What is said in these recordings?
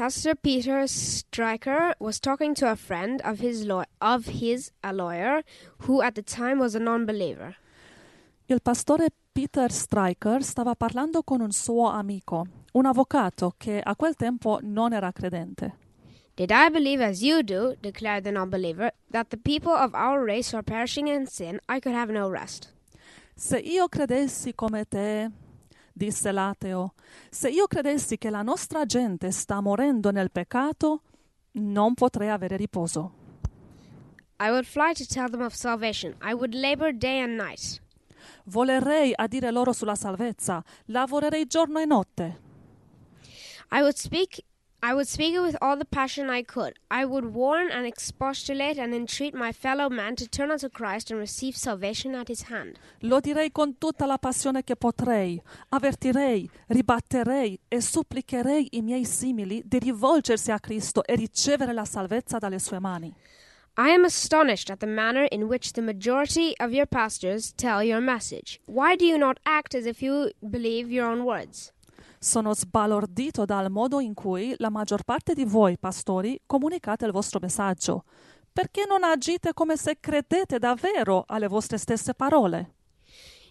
Pastor Peter Stryker was talking to a friend of his law- of his a lawyer who at the time was a non-believer. Il pastore Peter Stryker stava parlando con un suo amico, un avvocato che a quel tempo non era credente. Did I believe as you do, declared the non-believer, that the people of our race are perishing in sin, I could have no rest. Se io credessi come te, disse l'ateo, se io credessi che la nostra gente sta morendo nel peccato, non potrei avere riposo. I would fly to tell them of salvation. I would labor day and night. Volerei a dire loro sulla salvezza, lavorerei giorno e notte. I would speak I would speak it with all the passion I could. I would warn and expostulate and entreat my fellow man to turn unto Christ and receive salvation at his hand. Lo direi con tutta la passione che potrei, avvertirei, ribatterei e supplicherei i miei simili di rivolgersi a Cristo e ricevere la salvezza dalle sue mani. I am astonished at the manner in which the majority of your pastors tell your message. Why do you not act as if you believe your own words? Sono sbalordito dal modo in cui la maggior parte di voi, pastori, comunicate il vostro messaggio. Perché non agite come se credete davvero alle vostre stesse parole?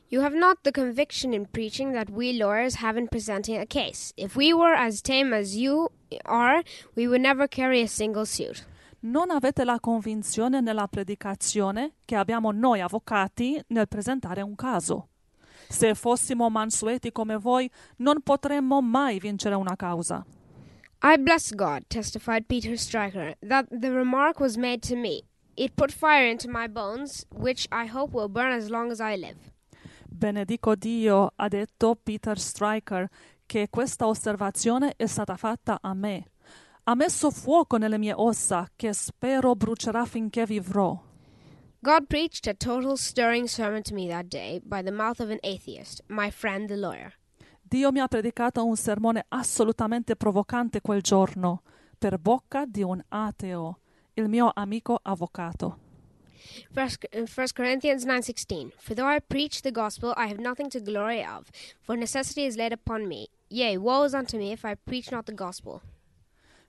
You have not the conviction in preaching that we lawyers have in presenting a case. If we were as tame as you are, we would never carry a single suit. Non avete la convinzione nella predicazione che abbiamo noi avvocati nel presentare un caso. Se fossimo mansueti come voi, non potremmo mai vincere una causa. I bless God, testified Peter Stryker, that the remark was made to me. It put fire into my bones, which I hope will burn as long as I live. Benedico Dio, ha detto Peter Stryker, che questa osservazione è stata fatta a me. Ha messo fuoco nelle mie ossa, che spero brucerà finché vivrò. God preached a total stirring sermon to me that day by the mouth of an atheist, my friend the lawyer. Dio mi ha predicato un sermone assolutamente provocante quel giorno, per bocca di un ateo, il mio amico avvocato. First, uh, 1 Corinthians 9:16 For though I preach the gospel I have nothing to glory of for necessity is laid upon me yea woe is unto me if I preach not the gospel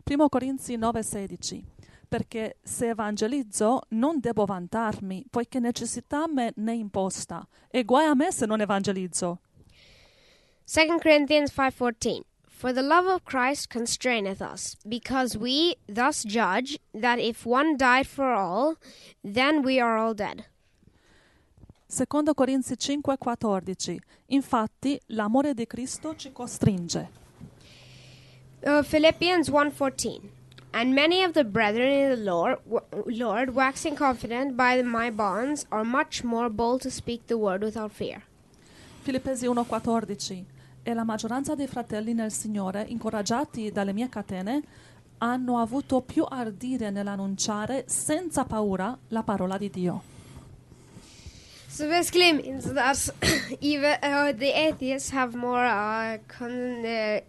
1 Corinzi 9:16 Perché se evangelizzo non devo vantarmi, poiché necessità me ne imposta, e guai a me se non evangelizzo. 2 Corinthians 5:14 For the love of Christ constraineth us because we thus judge that if one died for all then we are all dead. 2 Corinzi 5:14 Infatti l'amore di Cristo ci costringe. Uh, Philippians 1:14 And many of the brethren in the Lord, Lord waxing confident by my bonds are much more bold to speak the word without fear Filippesi 1:14 E la maggioranza dei fratelli nel Signore, incoraggiati dalle mie catene, hanno avuto più ardire nell'annunciare senza paura la parola di Dio. So basically means that even uh, the atheists have more uh, con- uh,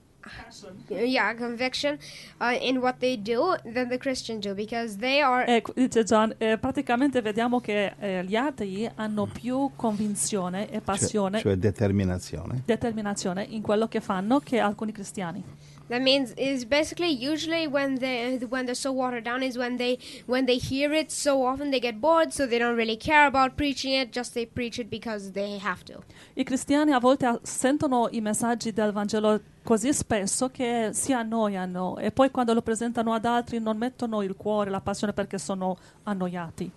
yeah conviction uh, in what they do than the Christians do because they are E dice John, eh, praticamente vediamo che eh, gli atei hanno più convinzione e Cioè, passione, cioè determinazione. determinazione in quello che fanno che alcuni cristiani. that means is basically usually when they when they're so watered down is when they when they hear it so often they get bored so they don't really care about preaching it just they preach it because they have to I cristiani a volte sentono i messaggi del Vangelo così spesso che si annoiano e poi quando lo presentano ad altri non mettono il cuore, la passione perché sono annoiati.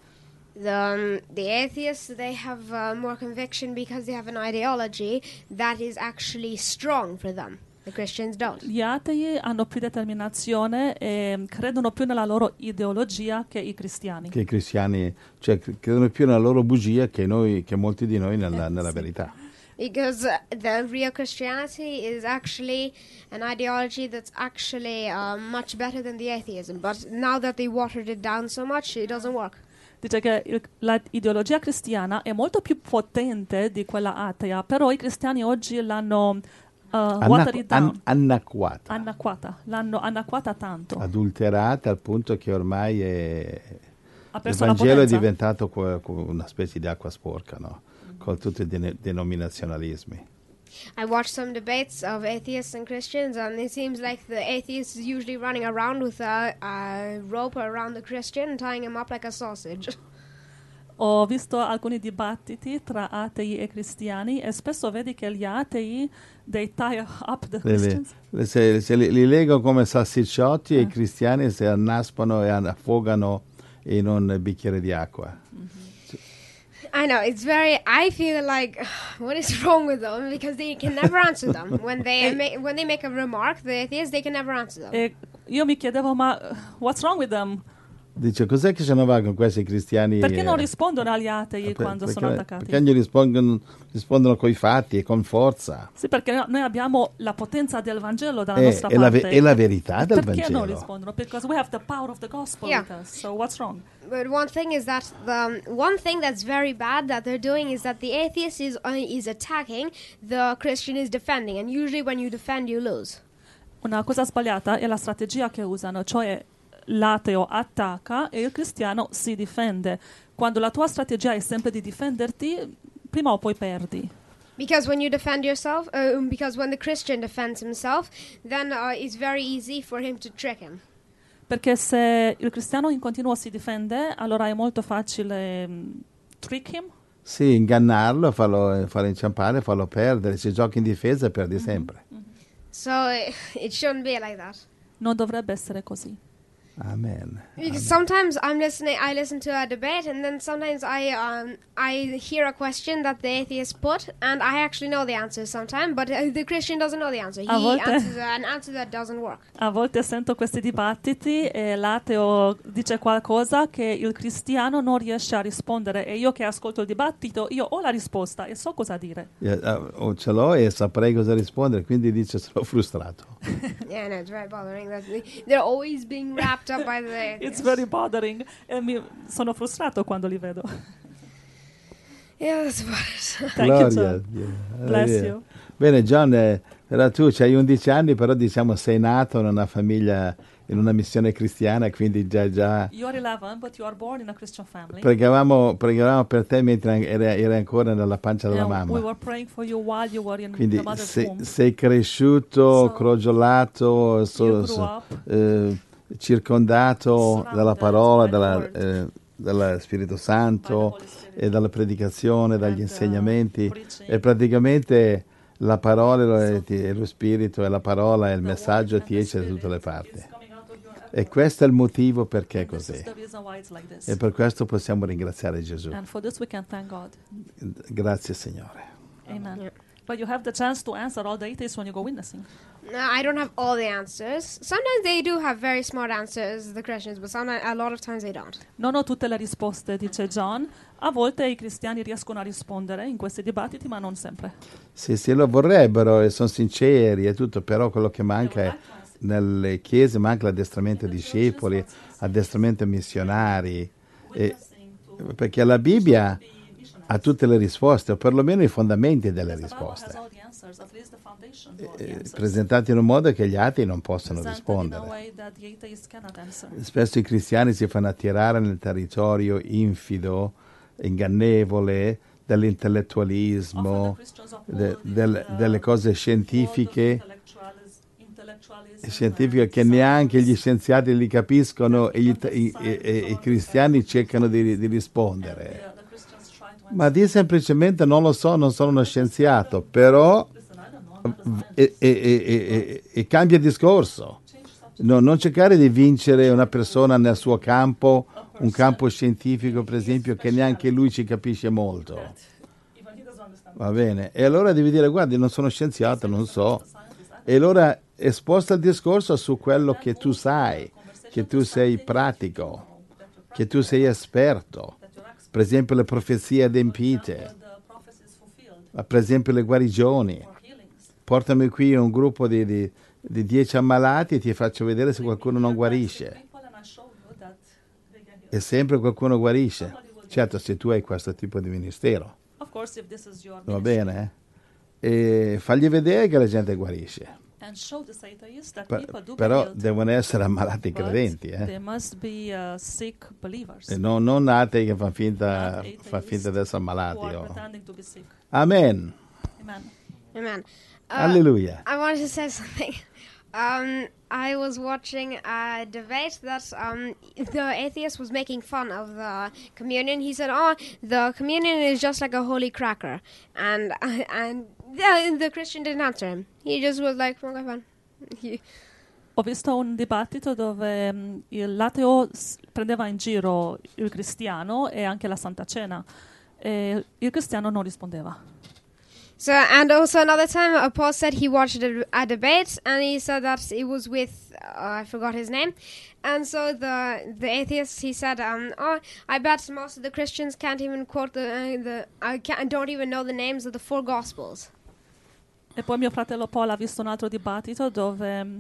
the, um, the atheists they have uh, more conviction because they have an ideology that is actually strong for them the christians don't Gli atei hanno più determinazione e credono più nella loro ideologia che i cristiani. Che i cristiani cioè, cr- credono più nella loro bugia che, noi, che molti di noi nella, Eh, nella sì. verità. Because the real christianity is actually an ideology that's actually uh, much better than the atheism. But now that they watered it down so much it doesn't work. Dice che il- la ideologia cristiana è molto più potente di quella atea, però i cristiani oggi l'hanno uh, Anna- down, an- anacquata, anacquata, l'hanno anacquata tanto. adulterata al punto che ormai è, il Vangelo è diventato una specie di acqua sporca, no? Con tutti i dene- denominazionalismi. I watched some debates of atheists and Christians, and it seems like the atheist is usually running around with a, a rope around the Christian, tying him up like a sausage. Ho visto alcuni dibattiti tra atei e cristiani e spesso vedi che gli atei they tie up the Christians. le- se, se li, li leggo come salsicciotti e Ah. i cristiani si annaspano e affogano in un bicchiere di acqua. I know it's very. I feel like what is wrong with them because they can never answer them when they eh. ma- when they make a remark. The atheists they can never answer them. E io mi chiedevo, ma what's wrong with them? Dice, cos'è che ce ne va con questi cristiani? Perché non rispondono agli atei per- quando perché, sono attaccati? perché gli rispondono, rispondono coi fatti e con forza. Sì, perché no- noi abbiamo la potenza del Vangelo dalla Eh, nostra è, la parte. è la verità del perché non Vangelo. rispondono? Because we have the power of the gospel Yeah. with us. So what's wrong? But one thing is that the one thing that's very bad that they're doing is that the atheist is uh, is attacking, the Christian is defending, and usually when you defend, you lose. Una cosa sbagliata è la strategia che usano, cioè l'ateo attacca e il cristiano si difende. Quando la tua strategia è sempre di difenderti, prima o poi perdi. Because when you defend yourself, uh, because when the Christian defends himself, then uh, it's very easy for him to trick him. Perché se il cristiano in continuo si difende, allora è molto facile mm, trick him. Sì, ingannarlo, farlo, farlo inciampare, farlo perdere. Se giochi in difesa perdi sempre. So uh, it shouldn't be like that. Non dovrebbe essere così. Amen. Because sometimes I'm listening, I listen to a debate, and then sometimes I um I hear a question that the atheist put, and I actually know the answer sometimes, but uh, the Christian doesn't know the answer. He A volte- answers an answer that doesn't work. A volte sento questi dibattiti e l'ateo dice qualcosa che il cristiano non riesce a rispondere e io che ascolto il dibattito, io ho la risposta e so cosa dire. Eh, eh, oh, ce l'ho e saprei cosa rispondere, quindi dice sono frustrato. Yeah, no, it's very bothering that they- they're always being wrapped up by the. It's very bothering e mi, sono frustrato quando li vedo. Yeah, that's about it. Thank you, Gloria a John. Bless Alleluia. you. Bene, John, eh, però tu hai 11 anni, però diciamo sei nato in una famiglia, in una missione cristiana, quindi già già You are 11, but you are born in a Christian family. pregavamo, pregavamo per te mentre era, era ancora nella pancia della And we mamma. were praying for you while you were in Quindi the mother's sei, womb. sei cresciuto, So, crogiolato, so- you grew so- up eh, circondato dalla parola, dalla, eh, dallo Spirito Santo e dalla predicazione, dagli insegnamenti. E praticamente la parola e lo, Spirito e la parola e il messaggio ti esce da tutte le parti. E questo è il motivo perché è così. E per questo possiamo ringraziare Gesù. Grazie Signore. Amen. But you have the chance to answer all the atheists when you go witnessing. No, I don't have all the answers. Sometimes they do have very smart answers, the Christians, but sometimes, a lot of times they don't. Non ho tutte le risposte, dice John. A volte i cristiani riescono a rispondere in questi dibattiti, ma non sempre. Sì, sì, lo vorrebbero e sono sinceri e tutto, però quello che manca è nelle chiese manca l'addestramento ai discepoli, addestramento ai missionari, e- perché la Bibbia ha tutte le risposte, o perlomeno i fondamenti delle risposte, eh, presentati in un modo che gli atei non possono rispondere. Spesso i cristiani si fanno attirare nel territorio infido, ingannevole, dell'intellettualismo, de- del- delle cose scientifiche, scientifiche che neanche gli scienziati li capiscono e, gli- i, e- e- i cristiani cercano di, di rispondere. Ma di semplicemente non lo so, non sono uno scienziato, però e, e- e- cambia discorso. No, non cercare di vincere una persona nel suo campo, un campo scientifico per esempio, che neanche lui ci capisce molto. Va bene? E allora devi dire, guardi, non sono scienziato, non so. E allora sposta il discorso su quello che tu sai, che tu sei pratico, che tu sei esperto. Per esempio le profezie adempite, per esempio le guarigioni. Portami qui un gruppo di, di, di dieci ammalati e ti faccio vedere se qualcuno non guarisce. E sempre qualcuno guarisce. Certo, se tu hai questo tipo di ministero, va bene? eh? E fagli vedere che la gente guarisce. And show the atheists that Per- people do però get devono essere ammalati But credenti, eh? They must be uh, sick believers. E non, non atei che fanno finta, Not atheists fa finta di essere who ammalati. oh. to be sick. Amen. Amen. Amen. Uh, Alleluia. I wanted to say something. Um, I was watching a debate that um, the atheist was making fun of the communion. He said, "Oh, the communion is just like a holy cracker," and and the, the Christian didn't answer him. He just was like. He, Ho visto un dibattito dove mm, il- l'ateo prendeva in giro il cristiano e anche la Santa Cena. E il cristiano non rispondeva. So, and also another time, uh, Paul said he watched a, a debate, and he said that it was with uh, I forgot his name, and so the the atheist he said, um, "Oh, I bet most of the Christians can't even quote the uh, the I can't don't even know the names of the four Gospels." E poi mio fratello Paul ha visto un altro dibattito dove mm,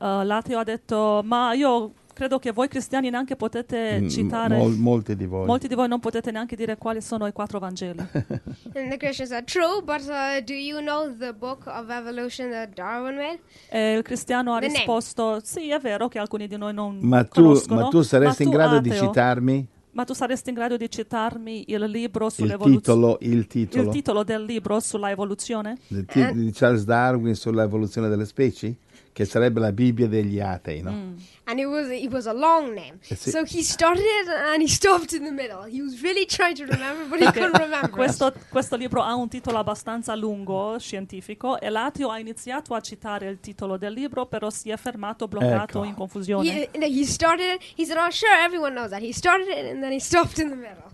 eh, l'ateo ha detto ma io credo che voi cristiani neanche potete Mm, citare, mol- molti di voi. molti di voi non potete neanche dire quali sono i quattro Vangeli. And the Christian said, "True, but uh, do you know the book of evolution that Darwin made?" E il cristiano ha The name. risposto sì è vero che alcuni di noi non Ma tu, conoscono, ma tu saresti ma in tu, grado di ateo, citarmi Ma tu saresti in grado di citarmi il libro il sull'evoluzione? titolo, il Il titolo titolo del libro sulla evoluzione? del ti- di Charles Darwin sull'evoluzione delle specie? Che sarebbe la Bibbia degli atei, no? Mm. And it was it was a long name, Yes, it- so he started it and he stopped in the middle. He was really trying to remember, but he couldn't remember. Questo, questo libro ha un titolo abbastanza lungo, scientifico, e l'ateo ha iniziato a citare il titolo del libro, però si è fermato, bloccato Ecco. in confusione. He, he started. He said, "Oh, sure, everyone knows that." He started it and then he stopped in the middle.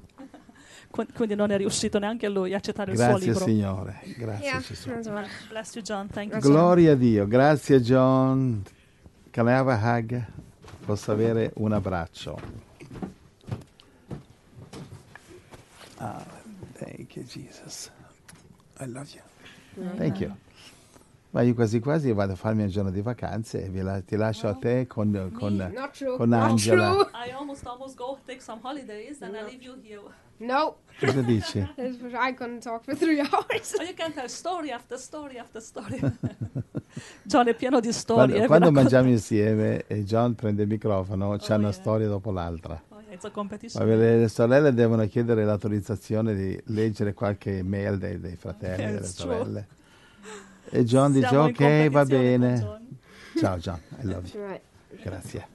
Qu- Quindi non è riuscito neanche lui a citare il suo Grazie libro. Signore, grazie Yeah, what. Bless you, John. Thank you. Gloria a Dio, grazie John. Can I have a hug? Posso avere un abbraccio? Ah, thank you Jesus. I love you. Thank you. Ma io quasi quasi vado a farmi un giorno di vacanze e la- ti lascio a te con, con, con Not Angela. true. I almost almost go take some holidays and I leave you here. No, Cosa dici? I couldn't talk for three hours. Oh, you can tell story after story after story. John è pieno di storie. Quando, quando mangiamo insieme e John prende il microfono, c'è una yeah. storia dopo l'altra. Oh, yeah, it's a competition. Ma le, le sorelle devono chiedere l'autorizzazione di leggere qualche mail dei, dei fratelli e delle true. sorelle. E John dice Siamo in ok, va bene. John. Ciao John, I love you. Right. Grazie.